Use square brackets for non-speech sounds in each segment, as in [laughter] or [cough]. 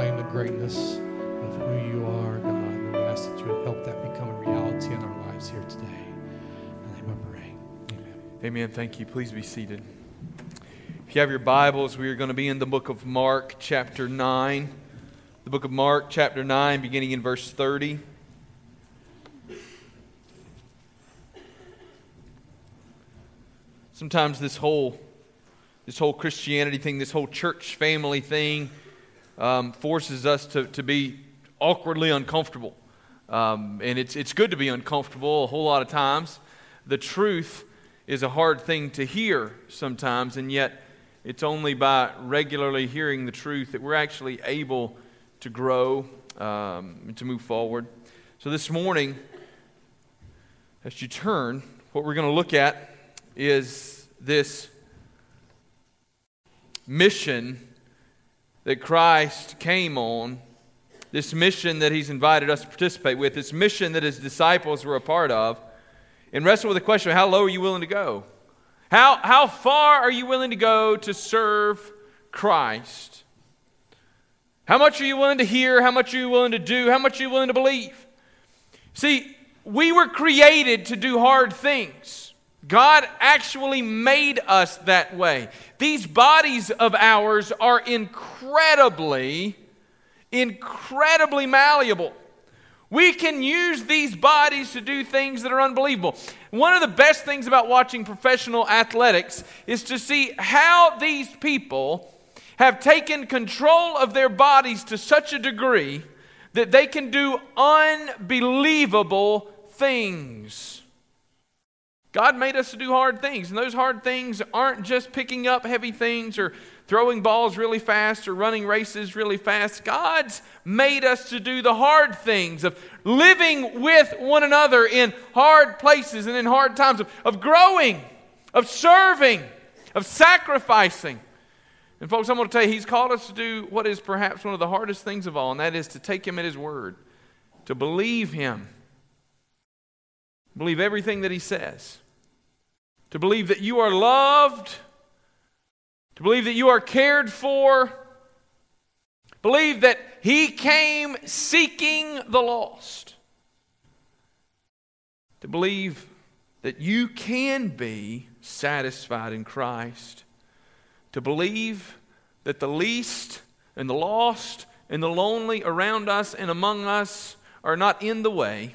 proclaim the greatness of who you are, God. We ask that you would help that become a reality in our lives here today. In the name pray. Amen. Amen. Thank you. Please be seated. If you have your Bibles, we are going to be in the book of Mark, chapter 9. The book of Mark, chapter 9, beginning in verse 30. Sometimes this whole this whole Christianity thing, this whole church family thing, um, forces us to, to be awkwardly uncomfortable. Um, and it's, it's good to be uncomfortable a whole lot of times. The truth is a hard thing to hear sometimes, and yet it's only by regularly hearing the truth that we're actually able to grow um, and to move forward. So this morning, as you turn, what we're going to look at is this mission that Christ came on, this mission that He's invited us to participate with, this mission that His disciples were a part of, and wrestle with the question how low are you willing to go? How, how far are you willing to go to serve Christ? How much are you willing to hear? How much are you willing to do? How much are you willing to believe? See, we were created to do hard things. God actually made us that way. These bodies of ours are incredibly, incredibly malleable. We can use these bodies to do things that are unbelievable. One of the best things about watching professional athletics is to see how these people have taken control of their bodies to such a degree that they can do unbelievable things. God made us to do hard things, and those hard things aren't just picking up heavy things or throwing balls really fast or running races really fast. God's made us to do the hard things of living with one another in hard places and in hard times, of, of growing, of serving, of sacrificing. And, folks, I'm going to tell you, He's called us to do what is perhaps one of the hardest things of all, and that is to take Him at His word, to believe Him Believe everything that he says. To believe that you are loved. To believe that you are cared for. Believe that he came seeking the lost. To believe that you can be satisfied in Christ. To believe that the least and the lost and the lonely around us and among us are not in the way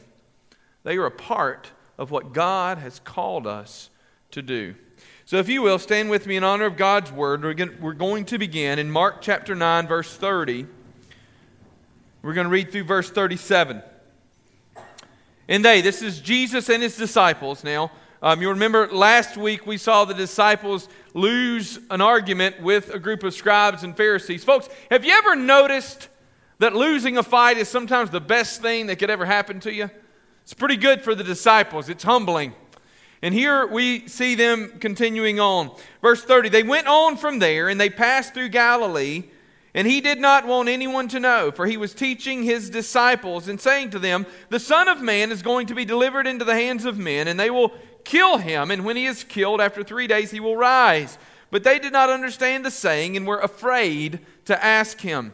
they are a part of what God has called us to do. So, if you will, stand with me in honor of God's word. We're going to begin in Mark chapter 9, verse 30. We're going to read through verse 37. And they, this is Jesus and his disciples now. Um, you remember last week we saw the disciples lose an argument with a group of scribes and Pharisees. Folks, have you ever noticed that losing a fight is sometimes the best thing that could ever happen to you? It's pretty good for the disciples, it's humbling. And here we see them continuing on. Verse 30 They went on from there and they passed through Galilee, and he did not want anyone to know, for he was teaching his disciples and saying to them, The Son of Man is going to be delivered into the hands of men, and they will kill him, and when he is killed, after three days he will rise. But they did not understand the saying and were afraid to ask him.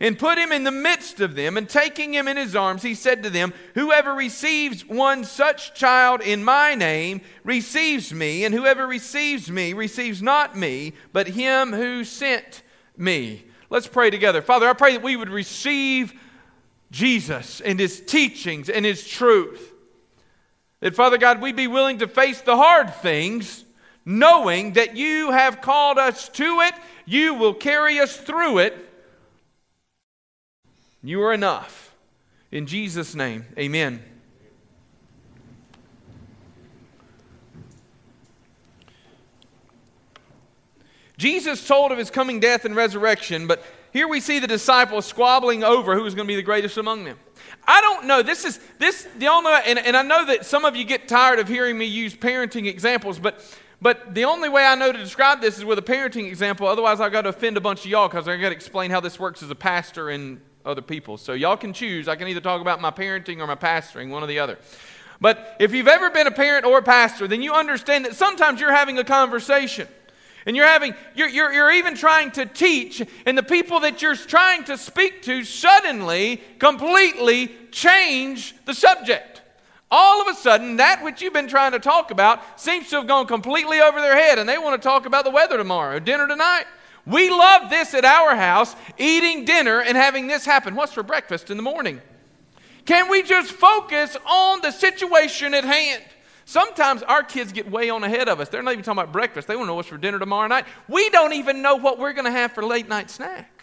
and put him in the midst of them, and taking him in his arms, he said to them, Whoever receives one such child in my name receives me, and whoever receives me receives not me, but him who sent me. Let's pray together. Father, I pray that we would receive Jesus and his teachings and his truth. That, Father God, we'd be willing to face the hard things, knowing that you have called us to it, you will carry us through it you are enough. In Jesus' name, amen. Jesus told of his coming death and resurrection, but here we see the disciples squabbling over who is going to be the greatest among them. I don't know. This is this the only and, and I know that some of you get tired of hearing me use parenting examples, but But the only way I know to describe this is with a parenting example. Otherwise, I've got to offend a bunch of y'all because I've got to explain how this works as a pastor and other people. So y'all can choose. I can either talk about my parenting or my pastoring, one or the other. But if you've ever been a parent or a pastor, then you understand that sometimes you're having a conversation. And you're having, you're, you're, you're even trying to teach, and the people that you're trying to speak to suddenly, completely change the subject. All of a sudden, that which you've been trying to talk about seems to have gone completely over their head, and they want to talk about the weather tomorrow, dinner tonight. We love this at our house, eating dinner and having this happen. What's for breakfast in the morning? Can we just focus on the situation at hand? Sometimes our kids get way on ahead of us. They're not even talking about breakfast. They want to know what's for dinner tomorrow night. We don't even know what we're going to have for late night snack.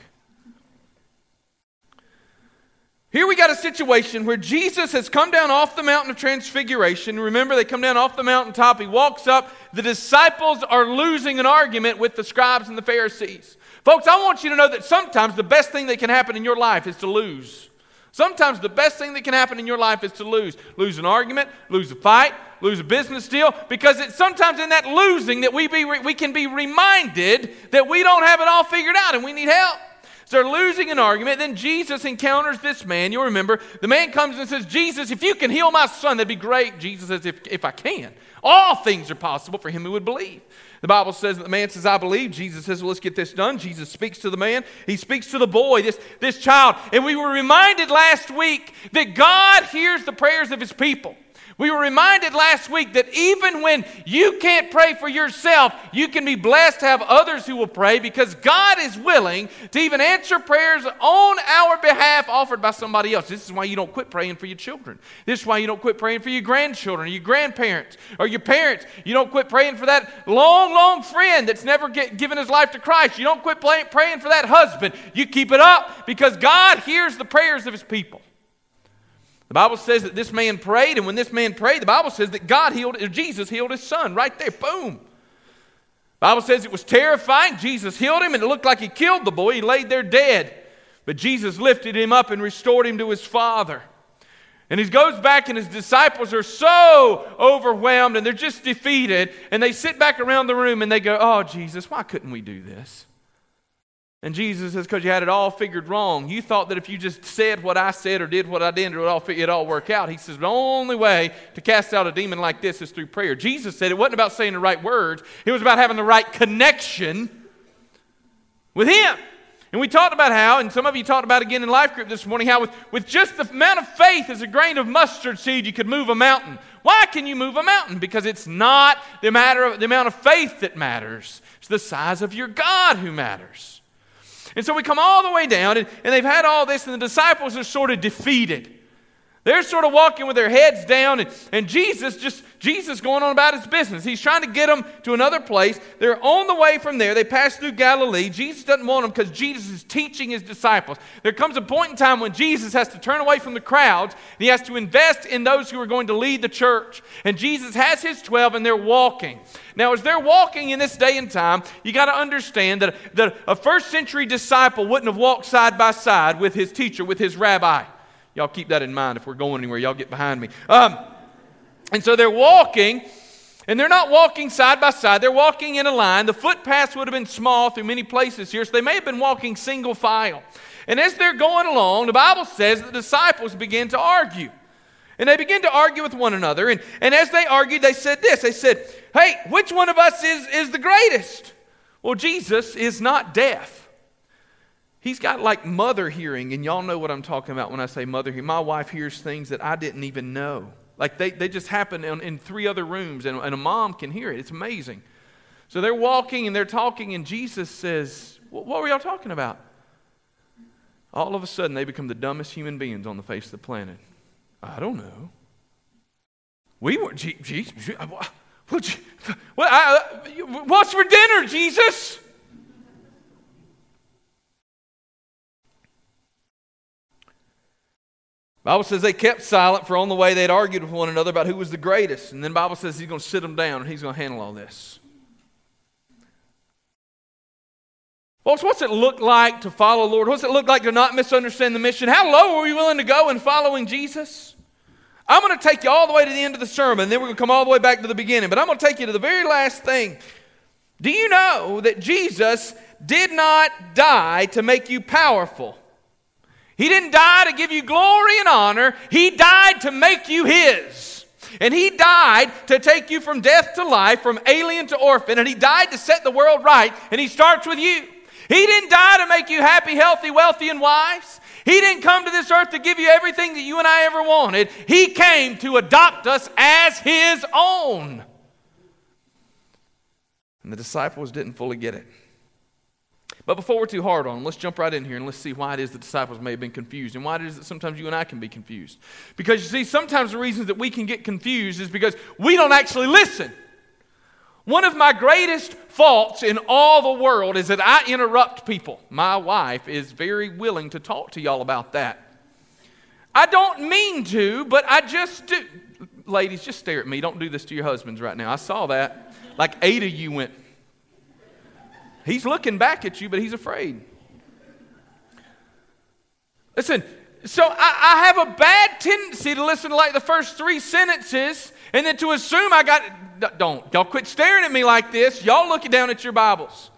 Here we got a situation where Jesus has come down off the mountain of transfiguration. Remember, they come down off the mountaintop. He walks up. The disciples are losing an argument with the scribes and the Pharisees. Folks, I want you to know that sometimes the best thing that can happen in your life is to lose. Sometimes the best thing that can happen in your life is to lose. Lose an argument, lose a fight, lose a business deal, because it's sometimes in that losing that we, be, we can be reminded that we don't have it all figured out and we need help. They're losing an argument. Then Jesus encounters this man. You'll remember, the man comes and says, Jesus, if you can heal my son, that'd be great. Jesus says, if, if I can. All things are possible for him who would believe. The Bible says that the man says, I believe. Jesus says, well, let's get this done. Jesus speaks to the man. He speaks to the boy, this, this child. And we were reminded last week that God hears the prayers of his people. We were reminded last week that even when you can't pray for yourself, you can be blessed to have others who will pray because God is willing to even answer prayers on our behalf offered by somebody else. This is why you don't quit praying for your children. This is why you don't quit praying for your grandchildren or your grandparents or your parents. You don't quit praying for that long, long friend that's never get, given his life to Christ. You don't quit praying for that husband. You keep it up because God hears the prayers of his people. The Bible says that this man prayed, and when this man prayed, the Bible says that God healed, Jesus healed his son right there. Boom. Bible says it was terrifying. Jesus healed him, and it looked like he killed the boy. He laid there dead. But Jesus lifted him up and restored him to his father. And he goes back, and his disciples are so overwhelmed and they're just defeated. And they sit back around the room and they go, Oh, Jesus, why couldn't we do this? And Jesus says, because you had it all figured wrong. You thought that if you just said what I said or did what I did, it would all, it all work out. He says, the only way to cast out a demon like this is through prayer. Jesus said it wasn't about saying the right words, it was about having the right connection with Him. And we talked about how, and some of you talked about again in life group this morning, how with, with just the amount of faith as a grain of mustard seed, you could move a mountain. Why can you move a mountain? Because it's not the, matter of, the amount of faith that matters, it's the size of your God who matters. And so we come all the way down, and, and they've had all this, and the disciples are sort of defeated. They're sort of walking with their heads down, and, and Jesus just, Jesus going on about his business. He's trying to get them to another place. They're on the way from there. They pass through Galilee. Jesus doesn't want them because Jesus is teaching his disciples. There comes a point in time when Jesus has to turn away from the crowds, and he has to invest in those who are going to lead the church. And Jesus has his 12, and they're walking. Now, as they're walking in this day and time, you got to understand that, that a first century disciple wouldn't have walked side by side with his teacher, with his rabbi. Y'all keep that in mind if we're going anywhere. Y'all get behind me. Um, and so they're walking, and they're not walking side by side. They're walking in a line. The footpaths would have been small through many places here, so they may have been walking single file. And as they're going along, the Bible says the disciples begin to argue. And they begin to argue with one another. And, and as they argued, they said this They said, Hey, which one of us is, is the greatest? Well, Jesus is not deaf. He's got like mother hearing, and y'all know what I'm talking about when I say mother hearing. My wife hears things that I didn't even know. Like they, they just happen in, in three other rooms, and, and a mom can hear it. It's amazing. So they're walking and they're talking, and Jesus says, What were y'all talking about? All of a sudden, they become the dumbest human beings on the face of the planet. I don't know. We were, Jesus, what, what's uh, for dinner, Jesus? Bible says they kept silent, for on the way they'd argued with one another about who was the greatest. And then Bible says he's going to sit them down and he's going to handle all this. Folks, what's it look like to follow Lord? What's it look like to not misunderstand the mission? How low are we willing to go in following Jesus? I'm going to take you all the way to the end of the sermon, then we're going to come all the way back to the beginning. But I'm going to take you to the very last thing. Do you know that Jesus did not die to make you powerful? He didn't die to give you glory and honor, He died to make you His. And He died to take you from death to life, from alien to orphan, and He died to set the world right, and He starts with you. He didn't die to make you happy, healthy, wealthy, and wise. He didn't come to this earth to give you everything that you and I ever wanted. He came to adopt us as His own. And the disciples didn't fully get it. But before we're too hard on them, let's jump right in here and let's see why it is the disciples may have been confused and why it is that sometimes you and I can be confused. Because you see, sometimes the reasons that we can get confused is because we don't actually listen. One of my greatest faults in all the world is that I interrupt people. My wife is very willing to talk to y'all about that. I don't mean to, but I just do. Ladies, just stare at me. Don't do this to your husbands right now. I saw that. Like eight of you went, He's looking back at you, but he's afraid. Listen, so I, I, have a bad tendency to listen to like the first three sentences and then to assume I got, don't, y'all quit staring at me like this. Y'all looking down at your Bibles.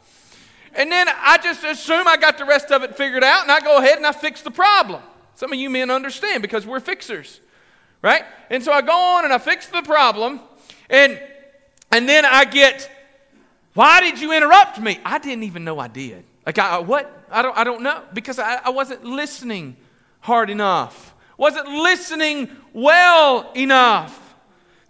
And then I just assume I got the rest of it figured out and I go ahead and I fix the problem. Some of you men understand because we're fixers, right? And so I go on and I fix the problem and, and then I get why did you interrupt me? I didn't even know I did. Like, I, what? I don't, I don't know. Because I, I wasn't listening hard enough. Wasn't listening well enough.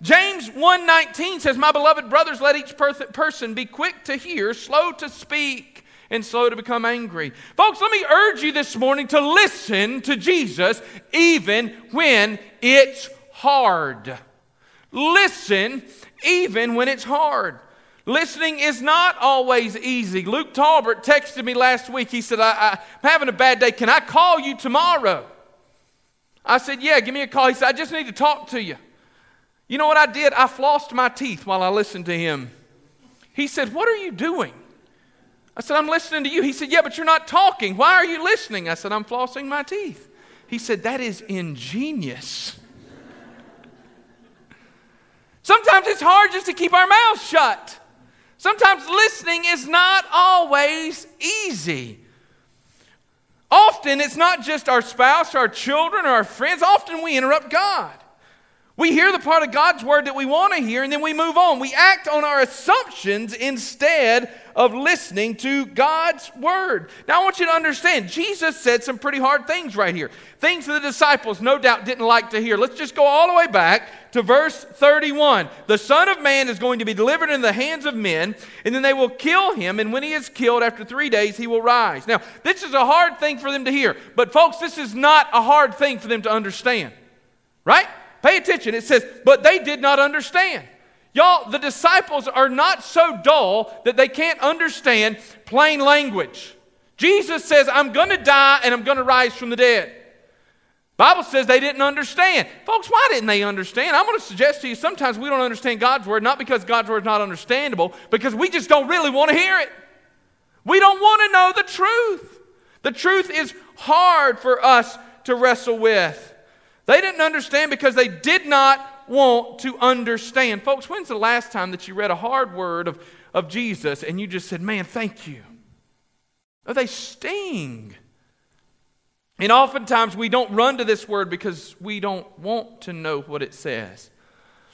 James 1:19 says, "My beloved brothers, let each person be quick to hear, slow to speak, and slow to become angry." Folks, let me urge you this morning to listen to Jesus even when it's hard. Listen even when it's hard. Listening is not always easy. Luke Talbert texted me last week. He said, I, am having a bad day. Can I call you tomorrow? I said, Yeah, give me a call. He said, I just need to talk to you. You know what I did? I flossed my teeth while I listened to him. He said, What are you doing? I said, I'm listening to you. He said, Yeah, but you're not talking. Why are you listening? I said, I'm flossing my teeth. He said, That is ingenious. Sometimes it's hard just to keep our mouths shut. Sometimes listening is not always easy. Often it's not just our spouse, our children, or our friends. Often we interrupt God. We hear the part of God's word that we want to hear and then we move on. We act on our assumptions instead of listening to God's word. Now, I want you to understand, Jesus said some pretty hard things right here. Things that the disciples no doubt didn't like to hear. Let's just go all the way back to verse 31. The Son of Man is going to be delivered into the hands of men, and then they will kill him, and when he is killed, after three days, he will rise. Now, this is a hard thing for them to hear, but folks, this is not a hard thing for them to understand, right? Pay attention. It says, but they did not understand. Y'all, the disciples are not so dull that they can't understand plain language. Jesus says, I'm going to die and I'm going to rise from the dead. Bible says they didn't understand. Folks, why didn't they understand? I'm going to suggest to you sometimes we don't understand God's word, not because God's word is not understandable, because we just don't really want to hear it. We don't want to know the truth. The truth is hard for us to wrestle with. They didn't understand because they did not want to understand. Folks, when's the last time that you read a hard word of, of Jesus and you just said, Man, thank you? Oh, they sting. And oftentimes we don't run to this word because we don't want to know what it says.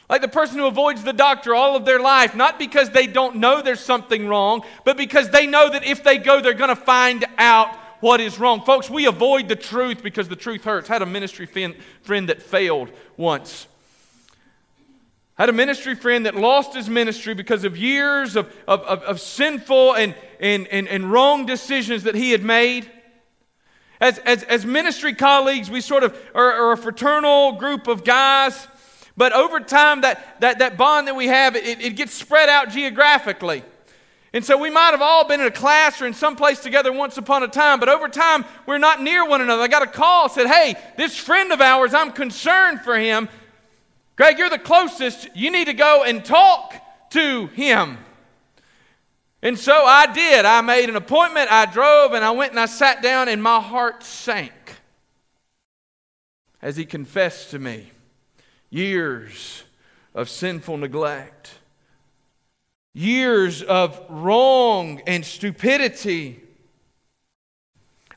Like the person who avoids the doctor all of their life, not because they don't know there's something wrong, but because they know that if they go, they're going to find out what is wrong. Folks, we avoid the truth because the truth hurts. I had a ministry friend that failed once. Had a ministry friend that lost his ministry because of years of, of, of, of sinful and, and, and, and wrong decisions that he had made. As, as, as ministry colleagues, we sort of are, are, a fraternal group of guys, but over time, that, that, that bond that we have, it, it gets spread out geographically. And so we might have all been in a class or in some place together once upon a time, but over time we're not near one another. I got a call, said, Hey, this friend of ours, I'm concerned for him. Greg, you're the closest. You need to go and talk to him. And so I did. I made an appointment. I drove and I went and I sat down, and my heart sank as he confessed to me. years of sinful neglect, years of wrong and stupidity.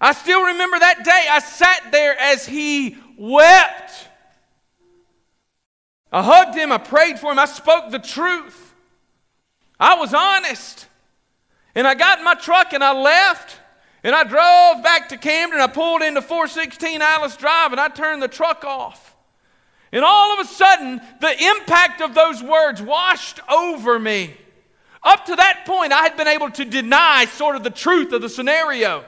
I still remember that day I sat there as he wept. I hugged him, I prayed for him, I spoke the truth. I was honest. And I got in my truck and I left. And I drove back to Camden. I pulled into 416 Alice Drive and I turned the truck off. And all of a sudden, the impact of those words washed over me. Up to that point, I had been able to deny sort of the truth of the scenario.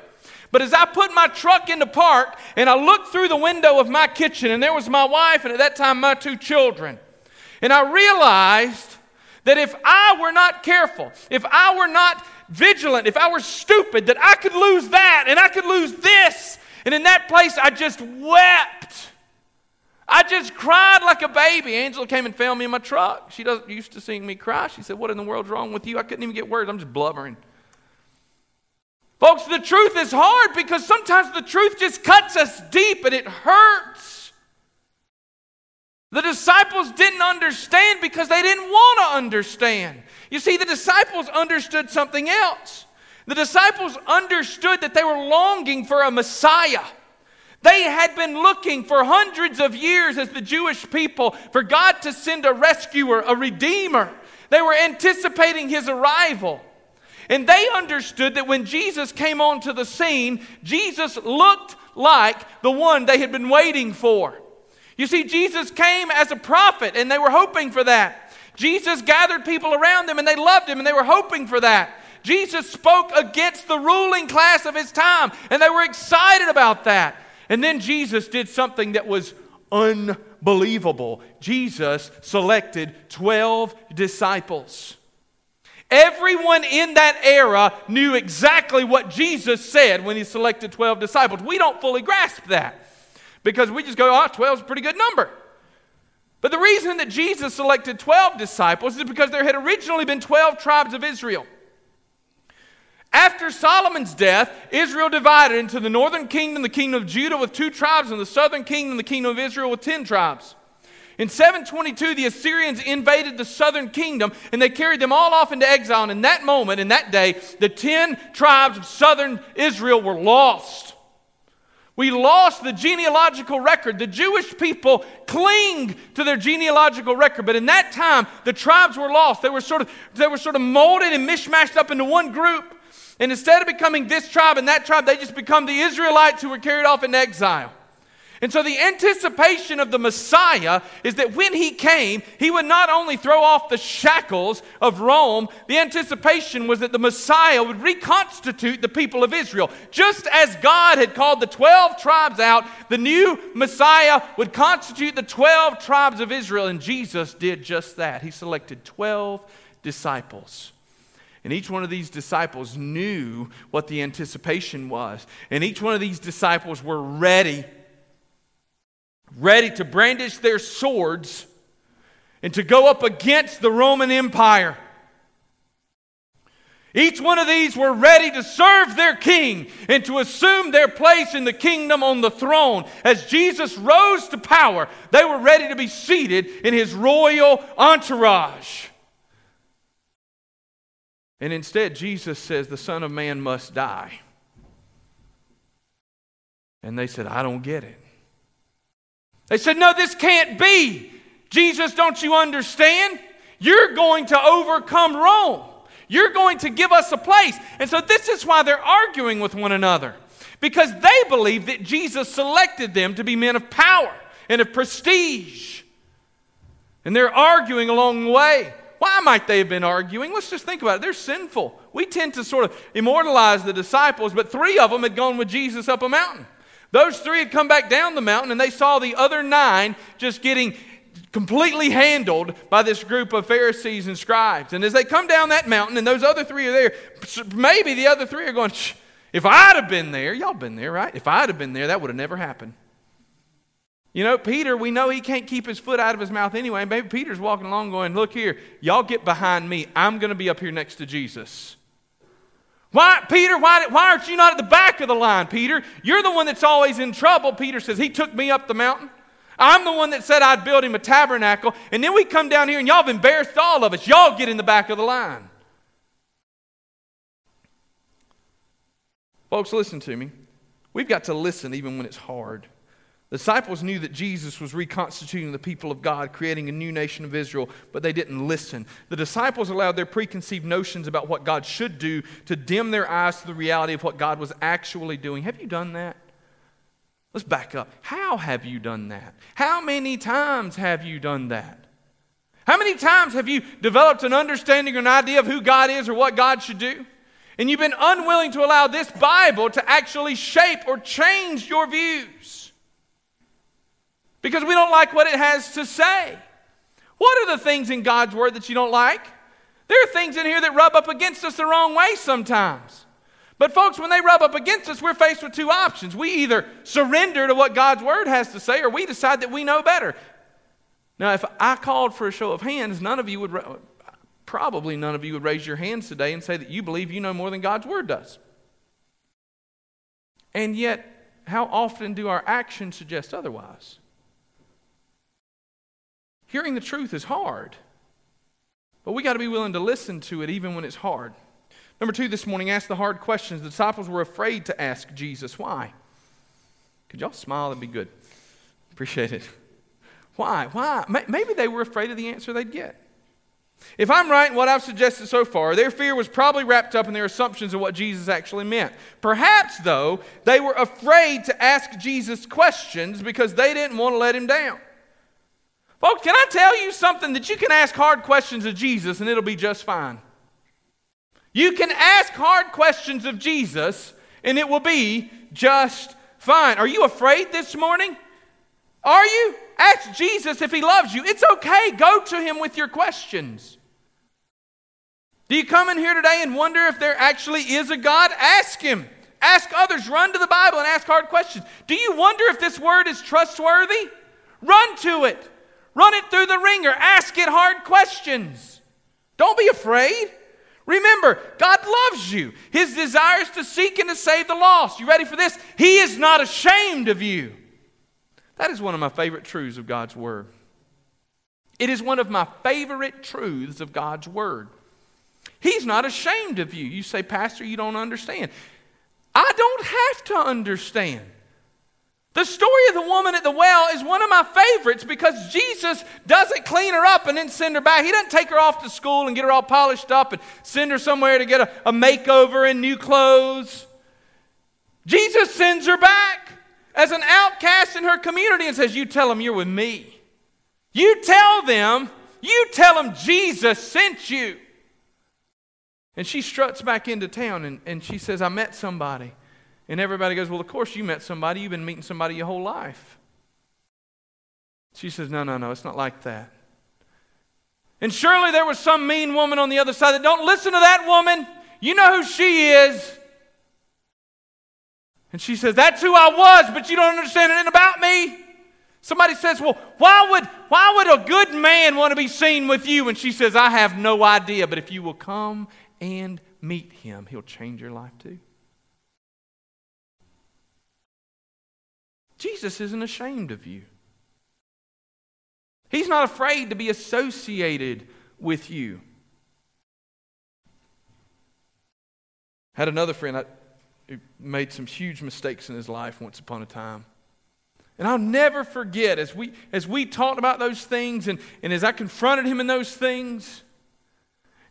But as I put my truck into park and I looked through the window of my kitchen, and there was my wife and at that time my two children, and I realized that if I were not careful, if I were not vigilant, if I were stupid, that I could lose that and I could lose this. And in that place, I just wept. I just cried like a baby. Angela came and found me in my truck. She doesn't used to seeing me cry. She said, What in the world's wrong with you? I couldn't even get words. I'm just blubbering. Folks, the truth is hard because sometimes the truth just cuts us deep and it hurts. The disciples didn't understand because they didn't want to understand. You see, the disciples understood something else. The disciples understood that they were longing for a Messiah. They had been looking for hundreds of years as the Jewish people for God to send a rescuer, a redeemer. They were anticipating his arrival. And they understood that when Jesus came onto the scene, Jesus looked like the one they had been waiting for. You see, Jesus came as a prophet, and they were hoping for that. Jesus gathered people around them and they loved him and they were hoping for that. Jesus spoke against the ruling class of his time and they were excited about that. And then Jesus did something that was unbelievable. Jesus selected 12 disciples. Everyone in that era knew exactly what Jesus said when he selected 12 disciples. We don't fully grasp that because we just go, ah, oh, 12 is a pretty good number. But the reason that Jesus selected 12 disciples is because there had originally been 12 tribes of Israel. After Solomon's death, Israel divided into the northern kingdom, the kingdom of Judah, with two tribes, and the southern kingdom, the kingdom of Israel, with 10 tribes. In 722, the Assyrians invaded the southern kingdom and they carried them all off into exile. And in that moment, in that day, the 10 tribes of southern Israel were lost. We lost the genealogical record. The Jewish people cling to their genealogical record, but in that time, the tribes were lost. They were sort of, they were sort of molded and mishmashed up into one group. And instead of becoming this tribe and that tribe, they just become the Israelites who were carried off in exile. And so the anticipation of the Messiah is that when he came, he would not only throw off the shackles of Rome, the anticipation was that the Messiah would reconstitute the people of Israel. Just as God had called the 12 tribes out, the new Messiah would constitute the 12 tribes of Israel, and Jesus did just that. He selected 12 disciples. And each one of these disciples knew what the anticipation was. And each one of these disciples were ready ready to brandish their swords and to go up against the Roman Empire. Each one of these were ready to serve their king and to assume their place in the kingdom on the throne. As Jesus rose to power, they were ready to be seated in his royal entourage. And instead, Jesus says the Son of Man must die. And they said, I don't get it. They said, No, this can't be. Jesus, don't you understand? You're going to overcome Rome. You're going to give us a place. And so this is why they're arguing with one another. Because they believe that Jesus selected them to be men of power and of prestige. And they're arguing along the way. Why might they have been arguing? Let's just think about it. They're sinful. We tend to sort of immortalize the disciples, but three of them had gone with Jesus up a mountain. Those three had come back down the mountain and they saw the other nine just getting completely handled by this group of Pharisees and scribes. And as they come down that mountain and those other three are there, maybe the other three are going, if I'd have been there, y'all been there, right? If I'd have been there, that would have never happened. You know, Peter, we know he can't keep his foot out of his mouth anyway. Maybe Peter's walking along going, Look here, y'all get behind me. I'm going to be up here next to Jesus. Why, Peter, why, why aren't you not at the back of the line, Peter? You're the one that's always in trouble. Peter says, He took me up the mountain. I'm the one that said I'd build him a tabernacle, and then we come down here and y'all have embarrassed all of us. Y'all get in the back of the line. Folks, listen to me. We've got to listen even when it's hard. The disciples knew that Jesus was reconstituting the people of God, creating a new nation of Israel, but they didn't listen. The disciples allowed their preconceived notions about what God should do to dim their eyes to the reality of what God was actually doing. Have you done that? Let's back up. How have you done that? How many times have you done that? How many times have you developed an understanding or an idea of who God is or what God should do? And you've been unwilling to allow this Bible to actually shape or change your views because we don't like what it has to say. What are the things in God's Word that you don't like? There are things in here that rub up against us the wrong way sometimes. But, folks, when they rub up against us, we're faced with two options. We either surrender to what God's Word has to say, or we decide that we know better. Now, if I called for a show of hands, none of you would, probably none of you would raise your hands today and say that you believe you know more than God's Word does. And yet, how often do our actions suggest otherwise? Hearing the truth is hard, but we got to be willing to listen to it even when it's hard. Number two, this morning, ask the hard questions. The disciples were afraid to ask Jesus. Why? Could y'all smile? That'd be good. Appreciate it. Why? Why? Maybe they were afraid of the answer they'd get. If I'm right in what I've suggested so far, their fear was probably wrapped up in their assumptions of what Jesus actually meant. Perhaps, though, they were afraid to ask Jesus questions because they didn't want to let him down. Folks, can I tell you something that you can ask hard questions of Jesus and it'll be just fine? You can ask hard questions of Jesus and it will be just fine. Are you afraid this morning? Are you? Ask Jesus if he loves you. It's okay. Go to him with your questions. Do you come in here today and wonder if there actually is a God? Ask him. Ask others. Run to the Bible and ask hard questions. Do you wonder if this word is trustworthy? Run to it. Run it through the wringer. Ask it hard questions. Don't be afraid. Remember, God loves you. His desire is to seek and to save the lost. You ready for this? He is not ashamed of you. That is one of my favorite truths of God's Word. It is one of my favorite truths of God's Word. He's not ashamed of you. You say, Pastor, you don't understand. I don't have to understand. The story of the woman at the well is one of my favorites because Jesus doesn't clean her up and then send her back. He doesn't take her off to school and get her all polished up and send her somewhere to get a, a makeover and new clothes. Jesus sends her back as an outcast in her community and says, You tell them you're with me. You tell them, you tell them Jesus sent you. And she struts back into town and, and she says, I met somebody. And everybody goes, Well, of course you met somebody. You've been meeting somebody your whole life. She says, No, no, no, it's not like that. And surely there was some mean woman on the other side that don't listen to that woman. You know who she is. And she says, That's who I was, but you don't understand anything about me. Somebody says, Well, why would, why would a good man want to be seen with you? And she says, I have no idea, but if you will come and meet him, he'll change your life too. Jesus isn't ashamed of you. He's not afraid to be associated with you. Had another friend who made some huge mistakes in his life once upon a time. And I'll never forget as we, as we talked about those things and, and as I confronted him in those things,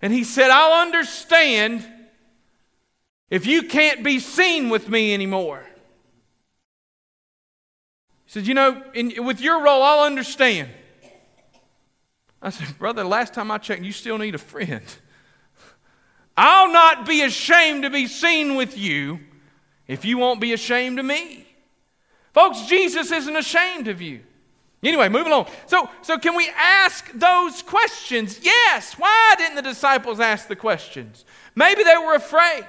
and he said, I'll understand if you can't be seen with me anymore says, You know, in, with your role, I'll understand. I said, Brother, last time I checked, you still need a friend. I'll not be ashamed to be seen with you if you won't be ashamed of me. Folks, Jesus isn't ashamed of you. Anyway, moving along. So, so can we ask those questions? Yes. Why didn't the disciples ask the questions? Maybe they were afraid.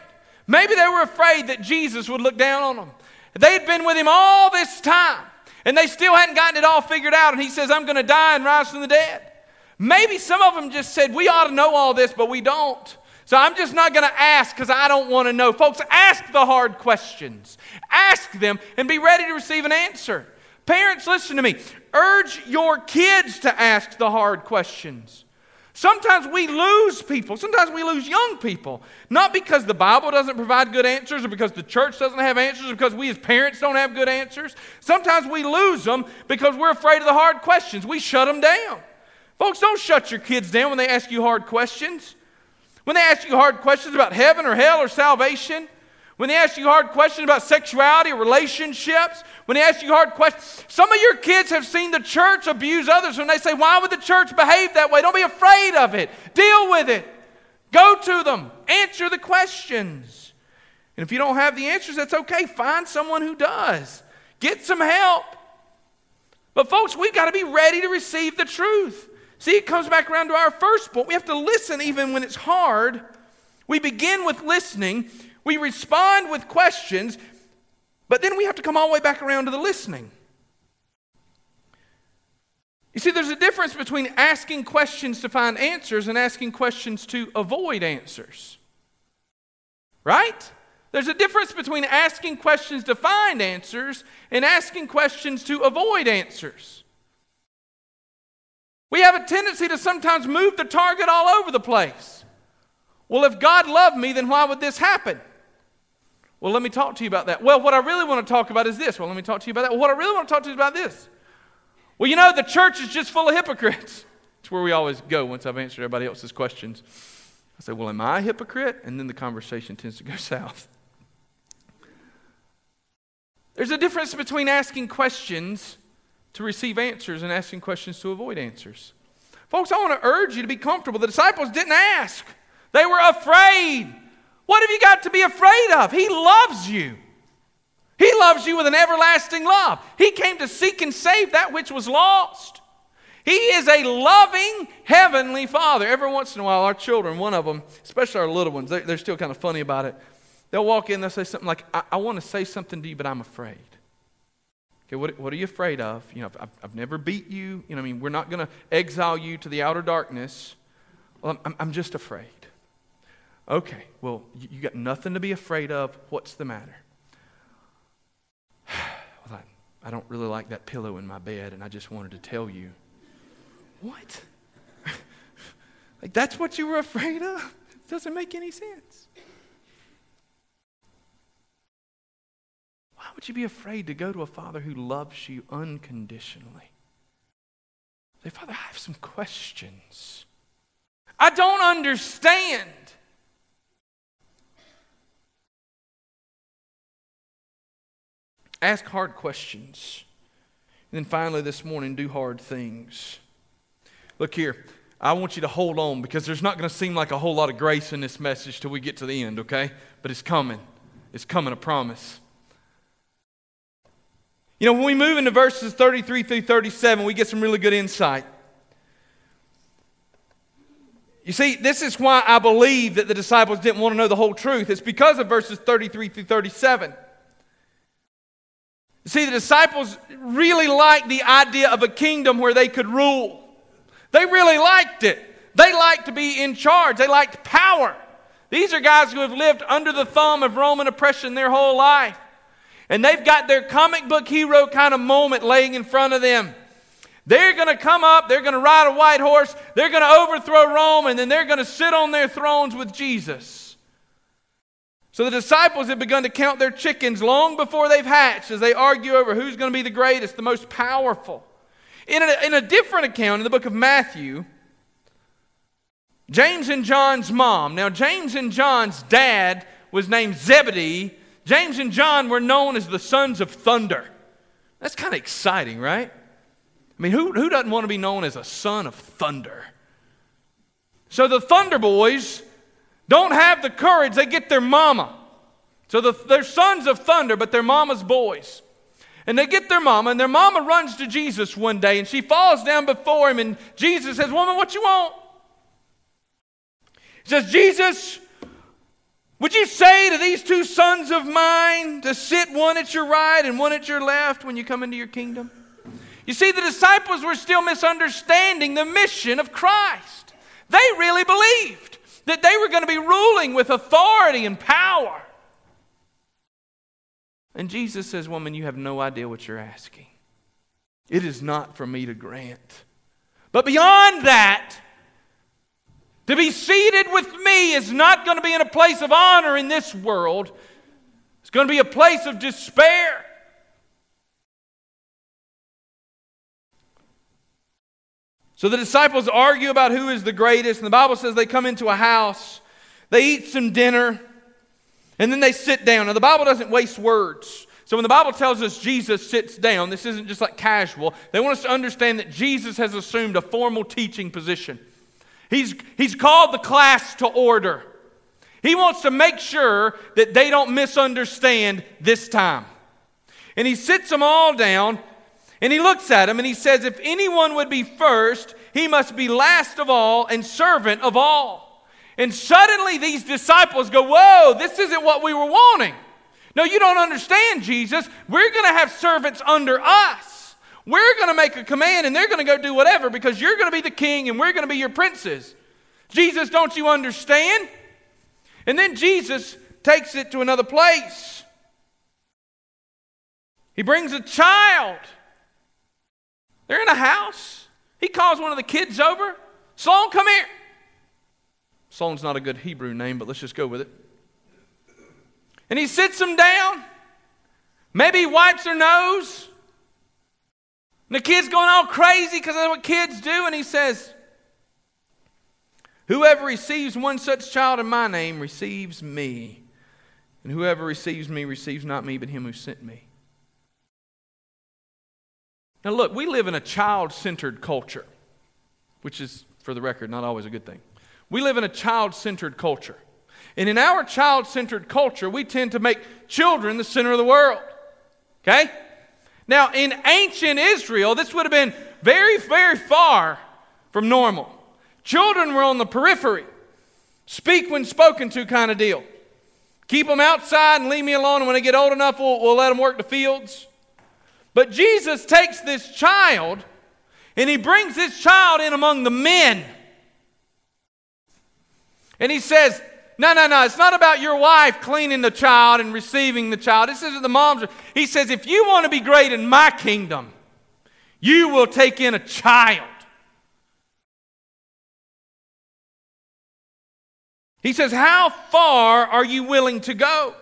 Maybe they were afraid that Jesus would look down on them. They had been with him all this time and they still hadn't gotten it all figured out. And he says, I'm going to die and rise from the dead. Maybe some of them just said, We ought to know all this, but we don't. So I'm just not going to ask because I don't want to know. Folks, ask the hard questions. Ask them and be ready to receive an answer. Parents, listen to me. Urge your kids to ask the hard questions. Sometimes we lose people. Sometimes we lose young people. Not because the Bible doesn't provide good answers or because the church doesn't have answers or because we as parents don't have good answers. Sometimes we lose them because we're afraid of the hard questions. We shut them down. Folks, don't shut your kids down when they ask you hard questions. When they ask you hard questions about heaven or hell or salvation, when they ask you hard questions about sexuality or relationships, when they ask you hard questions, some of your kids have seen the church abuse others when they say, Why would the church behave that way? Don't be afraid of it. Deal with it. Go to them. Answer the questions. And if you don't have the answers, that's okay. Find someone who does. Get some help. But, folks, we've got to be ready to receive the truth. See, it comes back around to our first point. We have to listen even when it's hard. We begin with listening. We respond with questions, but then we have to come all the way back around to the listening. You see, there's a difference between asking questions to find answers and asking questions to avoid answers. Right? There's a difference between asking questions to find answers and asking questions to avoid answers. We have a tendency to sometimes move the target all over the place. Well, if God loved me, then why would this happen? Well, let me talk to you about that. Well, what I really want to talk about is this. Well, let me talk to you about that. Well, what I really want to talk to you about this. Well, you know, the church is just full of hypocrites. [laughs] It's where we always go once I've answered everybody else's questions. I say, Well, am I a hypocrite? And then the conversation tends to go [laughs] south. There's a difference between asking questions to receive answers and asking questions to avoid answers. Folks, I want to urge you to be comfortable. The disciples didn't ask, they were afraid. What have you got to be afraid of? He loves you. He loves you with an everlasting love. He came to seek and save that which was lost. He is a loving heavenly Father. Every once in a while, our children, one of them, especially our little ones, they're, still kind of funny about it. They'll walk in, they'll say something like, I, I want to say something to you, but I'm afraid. Okay, what, what are you afraid of? You know, I've, I've never beat you. You know, I mean, we're not going to exile you to the outer darkness. Well, I'm, I'm just afraid. Okay, well, you, got nothing to be afraid of. What's the matter? [sighs] well, I, I don't really like that pillow in my bed, and I just wanted to tell you. What? [laughs] like, that's what you were afraid of? It doesn't make any sense. Why would you be afraid to go to a father who loves you unconditionally? Say, Father, I have some questions. I don't understand. Ask hard questions. And then finally, this morning, do hard things. Look here. I want you to hold on because there's not going to seem like a whole lot of grace in this message till we get to the end, okay? But it's coming. It's coming, I promise. You know, when we move into verses 33 through 37, we get some really good insight. You see, this is why I believe that the disciples didn't want to know the whole truth. It's because of verses 33 through 37. See, the disciples really liked the idea of a kingdom where they could rule. They really liked it. They liked to be in charge, they liked power. These are guys who have lived under the thumb of Roman oppression their whole life. And they've got their comic book hero kind of moment laying in front of them. They're going to come up, they're going to ride a white horse, they're going to overthrow Rome, and then they're going to sit on their thrones with Jesus. So the disciples have begun to count their chickens long before they've hatched as they argue over who's going to be the greatest, the most powerful. In a, in a different account in the book of Matthew, James and John's mom, now James and John's dad was named Zebedee. James and John were known as the sons of thunder. That's kind of exciting, right? I mean, who, who doesn't want to be known as a son of thunder? So the Thunder Boys don't have the courage, they get their mama. So the, they're sons of thunder, but they're mama's boys. And they get their mama, and their mama runs to Jesus one day, and she falls down before him, and Jesus says, Woman, what you want? He says, Jesus, would you say to these two sons of mine to sit one at your right and one at your left when you come into your kingdom? You see, the disciples were still misunderstanding the mission of Christ. They really believed that they were going to be ruling with authority and power. And Jesus says, Woman, you have no idea what you're asking. it is not for me to grant. But beyond that, to be seated with me is not going to be in a place of honor in this world. It's going to be a place of despair. So the disciples argue about who is the greatest, and the Bible says they come into a house, they eat some dinner, and then they sit down. Now, the Bible doesn't waste words. So when the Bible tells us Jesus sits down, this isn't just like casual. They want us to understand that Jesus has assumed a formal teaching position. He's, he's called the class to order. He wants to make sure that they don't misunderstand this time. And he sits them all down and he looks at him and he says, If anyone would be first, he must be last of all and servant of all. And suddenly these disciples go, Whoa, this isn't what we were wanting. No, you don't understand, Jesus. We're going to have servants under us. We're going to make a command and they're going to go do whatever because you're going to be the king and we're going to be your princes. Jesus, don't you understand? And then Jesus takes it to another place. He brings a child they're in a house. He calls one of the kids over. Sloan, come here. Sloan's not a good Hebrew name, but let's just go with it. And he sits them down. Maybe he wipes their nose. And the kid's going all crazy because that's what kids do. And he says, Whoever receives one such child in my name receives me. And whoever receives me receives not me, but him who sent me. Now, look, we live in a child centered culture, which is, for the record, not always a good thing. We live in a child centered culture. And in our child centered culture, we tend to make children the center of the world. Okay? Now, in ancient Israel, this would have been very, very far from normal. Children were on the periphery, speak when spoken to kind of deal. Keep them outside and leave me alone, and when they get old enough, we'll, we'll let them work the fields. But Jesus takes this child and he brings this child in among the men. And he says, No, no, no, it's not about your wife cleaning the child and receiving the child. This isn't the moms. He says, If you want to be great in my kingdom, you will take in a child. He says, How far are you willing to go?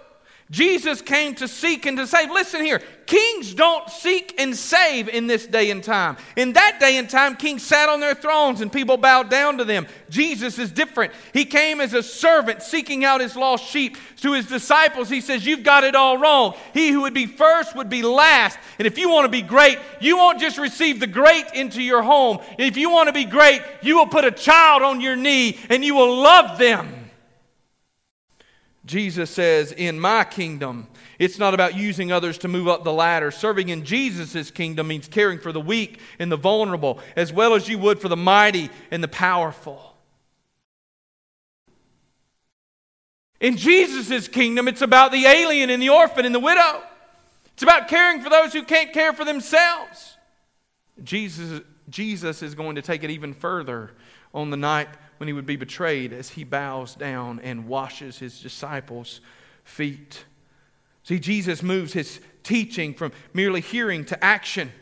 Jesus came to seek and to save. Listen here, kings don't seek and save in this day and time. In that day and time, kings sat on their thrones and people bowed down to them. Jesus is different. He came as a servant seeking out his lost sheep. To his disciples, he says, You've got it all wrong. He who would be first would be last. And if you want to be great, you won't just receive the great into your home. If you want to be great, you will put a child on your knee and you will love them. Jesus says, In my kingdom, it's not about using others to move up the ladder. Serving in Jesus' kingdom means caring for the weak and the vulnerable, as well as you would for the mighty and the powerful. In Jesus' kingdom, it's about the alien and the orphan and the widow. It's about caring for those who can't care for themselves. Jesus, Jesus is going to take it even further on the night when he would be betrayed as he bows down and washes his disciples' feet. See, Jesus moves his teaching from merely hearing to action.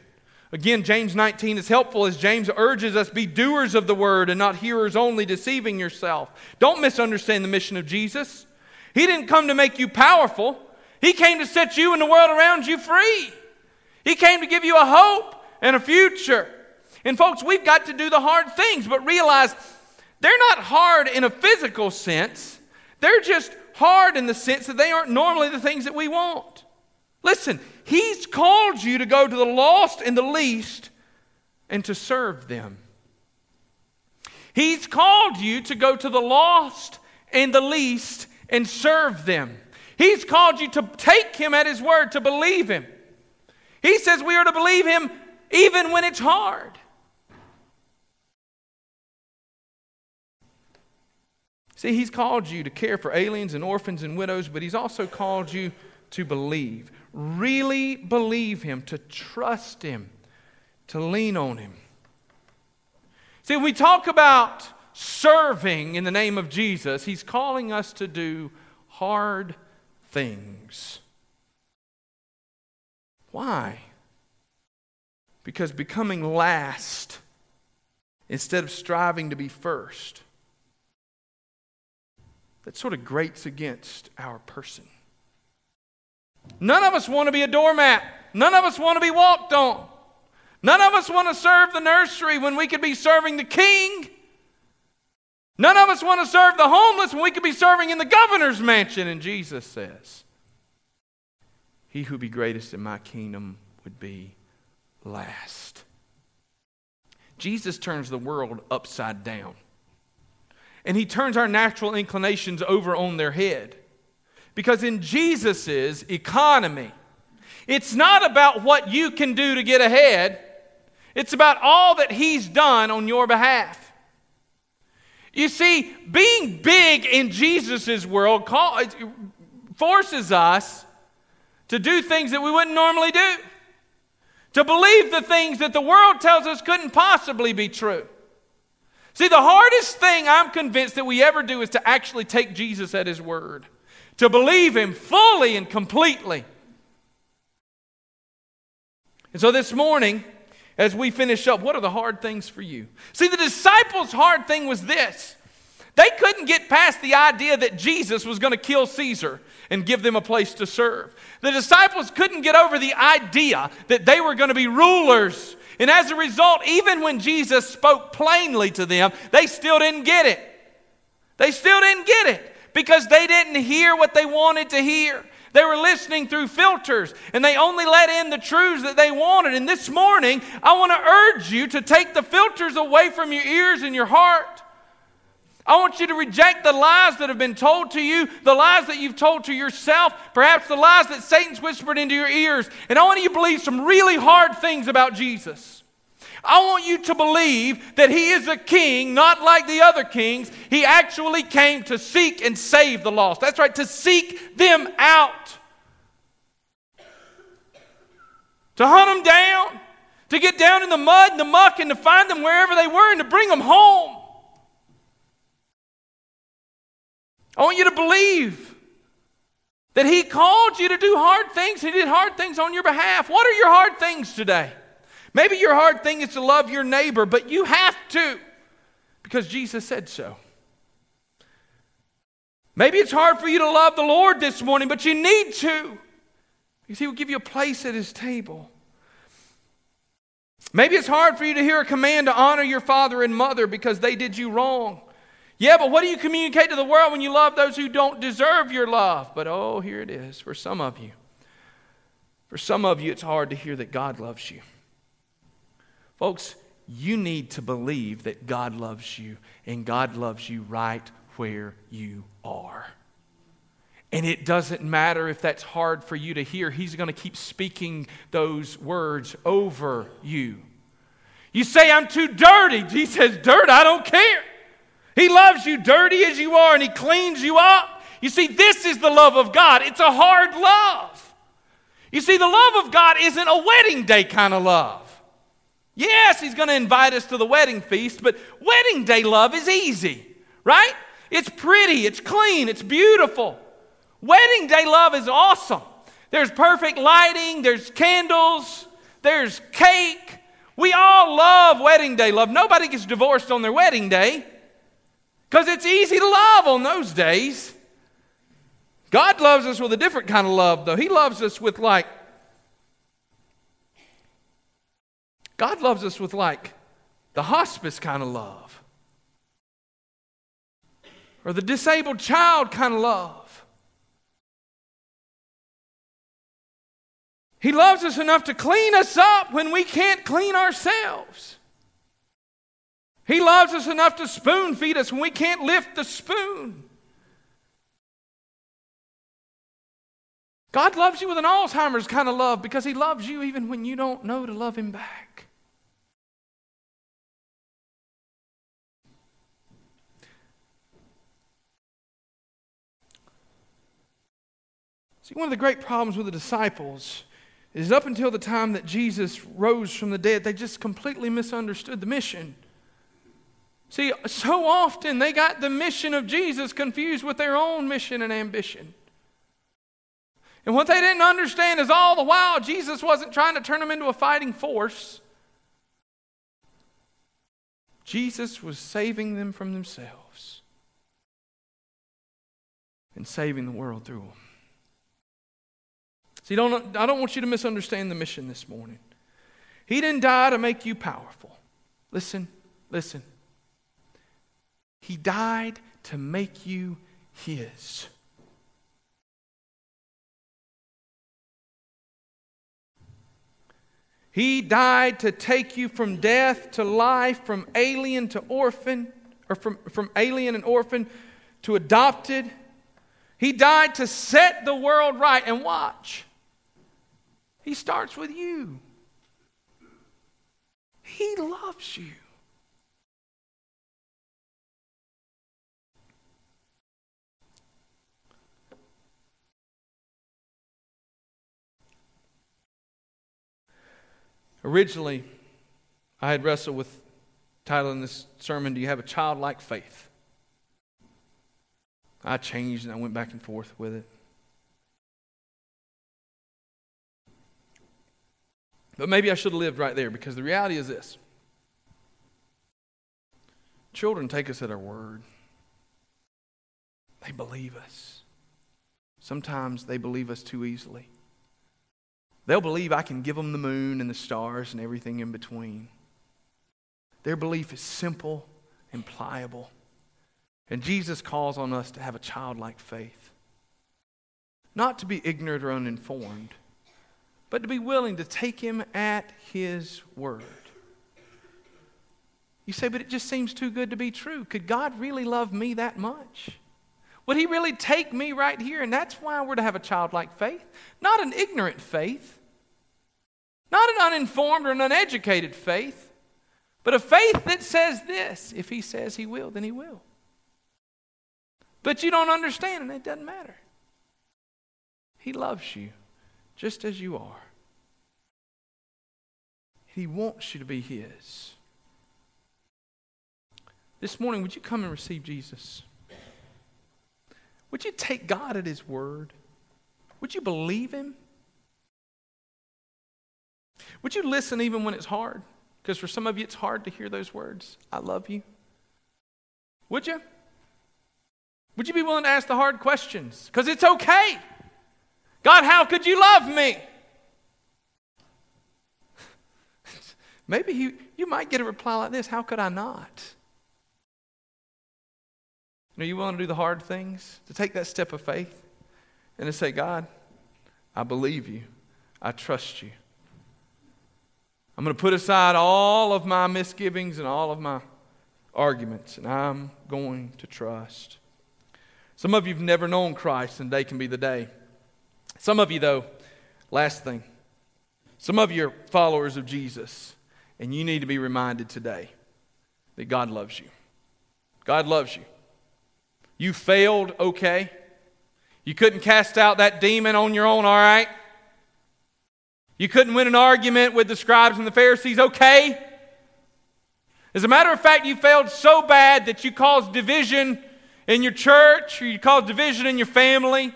Again, James 19 is helpful as James urges us be doers of the word and not hearers only, deceiving yourself. Don't misunderstand the mission of Jesus. He didn't come to make you powerful, He came to set you and the world around you free. He came to give you a hope and a future. And, folks, we've got to do the hard things, but realize they're not hard in a physical sense, they're just hard in the sense that they aren't normally the things that we want. Listen, He's called you to go to the lost and the least and to serve them. He's called you to go to the lost and the least and serve them. He's called you to take Him at His word, to believe Him. He says we are to believe Him even when it's hard. See, He's called you to care for aliens and orphans and widows, but He's also called you to believe. Really believe Him, to trust Him, to lean on Him. See, when we talk about serving in the name of Jesus, He's calling us to do hard things. Why? Because becoming last instead of striving to be first, that sort of grates against our person. None of us want to be a doormat. None of us want to be walked on. None of us want to serve the nursery when we could be serving the king. None of us want to serve the homeless when we could be serving in the governor's mansion. And Jesus says, He who be greatest in my kingdom would be last. Jesus turns the world upside down. And he turns our natural inclinations over on their head. Because in Jesus' economy, it's not about what you can do to get ahead, it's about all that he's done on your behalf. You see, being big in Jesus' world forces us to do things that we wouldn't normally do, to believe the things that the world tells us couldn't possibly be true. See, the hardest thing I'm convinced that we ever do is to actually take Jesus at his word, to believe him fully and completely. And so this morning, as we finish up, what are the hard things for you? See, the disciples' hard thing was this they couldn't get past the idea that Jesus was going to kill Caesar and give them a place to serve. The disciples couldn't get over the idea that they were going to be rulers. And as a result, even when Jesus spoke plainly to them, they still didn't get it. They still didn't get it because they didn't hear what they wanted to hear. They were listening through filters and they only let in the truths that they wanted. And this morning, I want to urge you to take the filters away from your ears and your heart. I want you to reject the lies that have been told to you, the lies that you've told to yourself, perhaps the lies that Satan's whispered into your ears. And I want you to believe some really hard things about Jesus. I want you to believe that he is a king, not like the other kings. He actually came to seek and save the lost. That's right, to seek them out, to hunt them down, to get down in the mud and the muck and to find them wherever they were and to bring them home. I want you to believe that He called you to do hard things. He did hard things on your behalf. What are your hard things today? Maybe your hard thing is to love your neighbor, but you have to because Jesus said so. Maybe it's hard for you to love the Lord this morning, but you need to because He will give you a place at His table. Maybe it's hard for you to hear a command to honor your father and mother because they did you wrong. Yeah, but what do you communicate to the world when you love those who don't deserve your love? But oh, here it is for some of you. For some of you, it's hard to hear that God loves you. Folks, you need to believe that God loves you, and God loves you right where you are. And it doesn't matter if that's hard for you to hear, He's going to keep speaking those words over you. You say, I'm too dirty. He says, Dirt, I don't care. He loves you dirty as you are and He cleans you up. You see, this is the love of God. It's a hard love. You see, the love of God isn't a wedding day kind of love. Yes, He's going to invite us to the wedding feast, but wedding day love is easy, right? It's pretty, it's clean, it's beautiful. Wedding day love is awesome. There's perfect lighting, there's candles, there's cake. We all love wedding day love. Nobody gets divorced on their wedding day. Because it's easy to love on those days. God loves us with a different kind of love, though. He loves us with like, God loves us with like the hospice kind of love, or the disabled child kind of love. He loves us enough to clean us up when we can't clean ourselves. He loves us enough to spoon feed us when we can't lift the spoon. God loves you with an Alzheimer's kind of love because He loves you even when you don't know to love Him back. See, one of the great problems with the disciples is up until the time that Jesus rose from the dead, they just completely misunderstood the mission. See, so often they got the mission of Jesus confused with their own mission and ambition. And what they didn't understand is all the while Jesus wasn't trying to turn them into a fighting force. Jesus was saving them from themselves and saving the world through them. See, don't, I don't want you to misunderstand the mission this morning. He didn't die to make you powerful. Listen, listen. He died to make you His. He died to take you from death to life, from alien to orphan, or from, from alien and orphan to adopted. He died to set the world right. And watch, He starts with you. He loves you. Originally, I had wrestled with titling this sermon, Do You Have a Childlike Faith? I changed and I went back and forth with it. But maybe I should have lived right there because the reality is this children take us at our word, they believe us. Sometimes they believe us too easily. They'll believe I can give them the moon and the stars and everything in between. Their belief is simple and pliable. And Jesus calls on us to have a childlike faith. Not to be ignorant or uninformed, but to be willing to take Him at His word. You say, but it just seems too good to be true. Could God really love me that much? Would He really take me right here? And that's why we're to have a childlike faith, not an ignorant faith, not an uninformed or an uneducated faith, but a faith that says this if He says He will, then He will. But you don't understand, and it doesn't matter. He loves you just as you are. He wants you to be His. This morning, would you come and receive Jesus? Would you take God at His word? Would you believe Him? Would you listen even when it's hard? Because for some of you, it's hard to hear those words I love you. Would you? Would you be willing to ask the hard questions? Because it's okay. God, how could you love me? [laughs] Maybe you, you might get a reply like this How could I not? Are you willing to do the hard things? To take that step of faith and to say, God, I believe you. I trust you. I'm going to put aside all of my misgivings and all of my arguments, and I'm going to trust. Some of you have never known Christ, and today can be the day. Some of you, though, last thing, some of you are followers of Jesus, and you need to be reminded today that God loves you. God loves you. You failed, okay. You couldn't cast out that demon on your own, all right. You couldn't win an argument with the scribes and the Pharisees, okay. As a matter of fact, you failed so bad that you caused division in your church or you caused division in your family.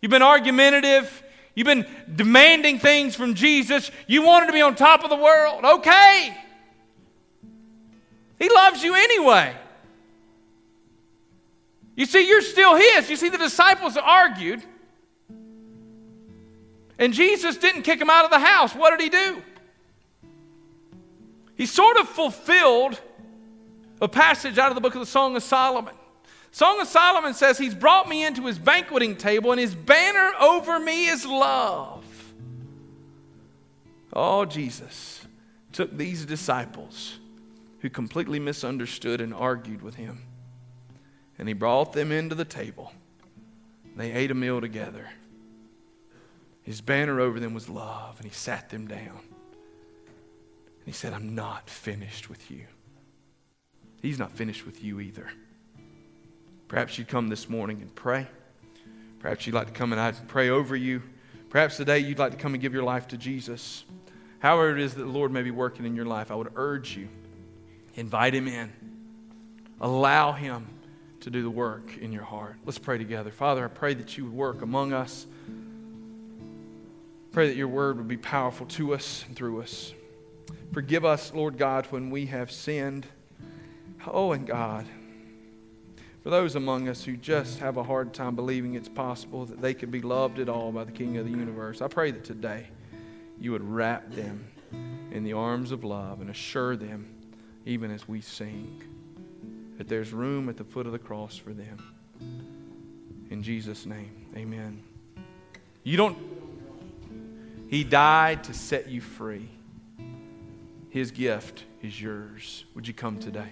You've been argumentative. You've been demanding things from Jesus. You wanted to be on top of the world. Okay. He loves you anyway. You see, you're still His. You see, the disciples argued, and Jesus didn't kick him out of the house. What did He do? He sort of fulfilled a passage out of the book of the Song of Solomon. Song of Solomon says, He's brought me into His banqueting table, and His banner over me is love. Oh, Jesus took these disciples who completely misunderstood and argued with Him and he brought them into the table. They ate a meal together. His banner over them was love, and he sat them down. And he said, I'm not finished with you. He's not finished with you either. Perhaps you'd come this morning and pray. Perhaps you'd like to come and I'd pray over you. Perhaps today you'd like to come and give your life to Jesus. However, it is that the Lord may be working in your life, I would urge you invite him in, allow him to do the work in your heart. Let's pray together. Father, I pray that you would work among us. Pray that your word would be powerful to us and through us. Forgive us, Lord God, when we have sinned Oh, and God, for those among us who just have a hard time believing it's possible that they could be loved at all by the King of the universe, I pray that today you would wrap them in the arms of love and assure them, even as we sing, that there's room at the foot of the cross for them. In Jesus' name, amen. You don't, He died to set you free. His gift is yours. Would you come today?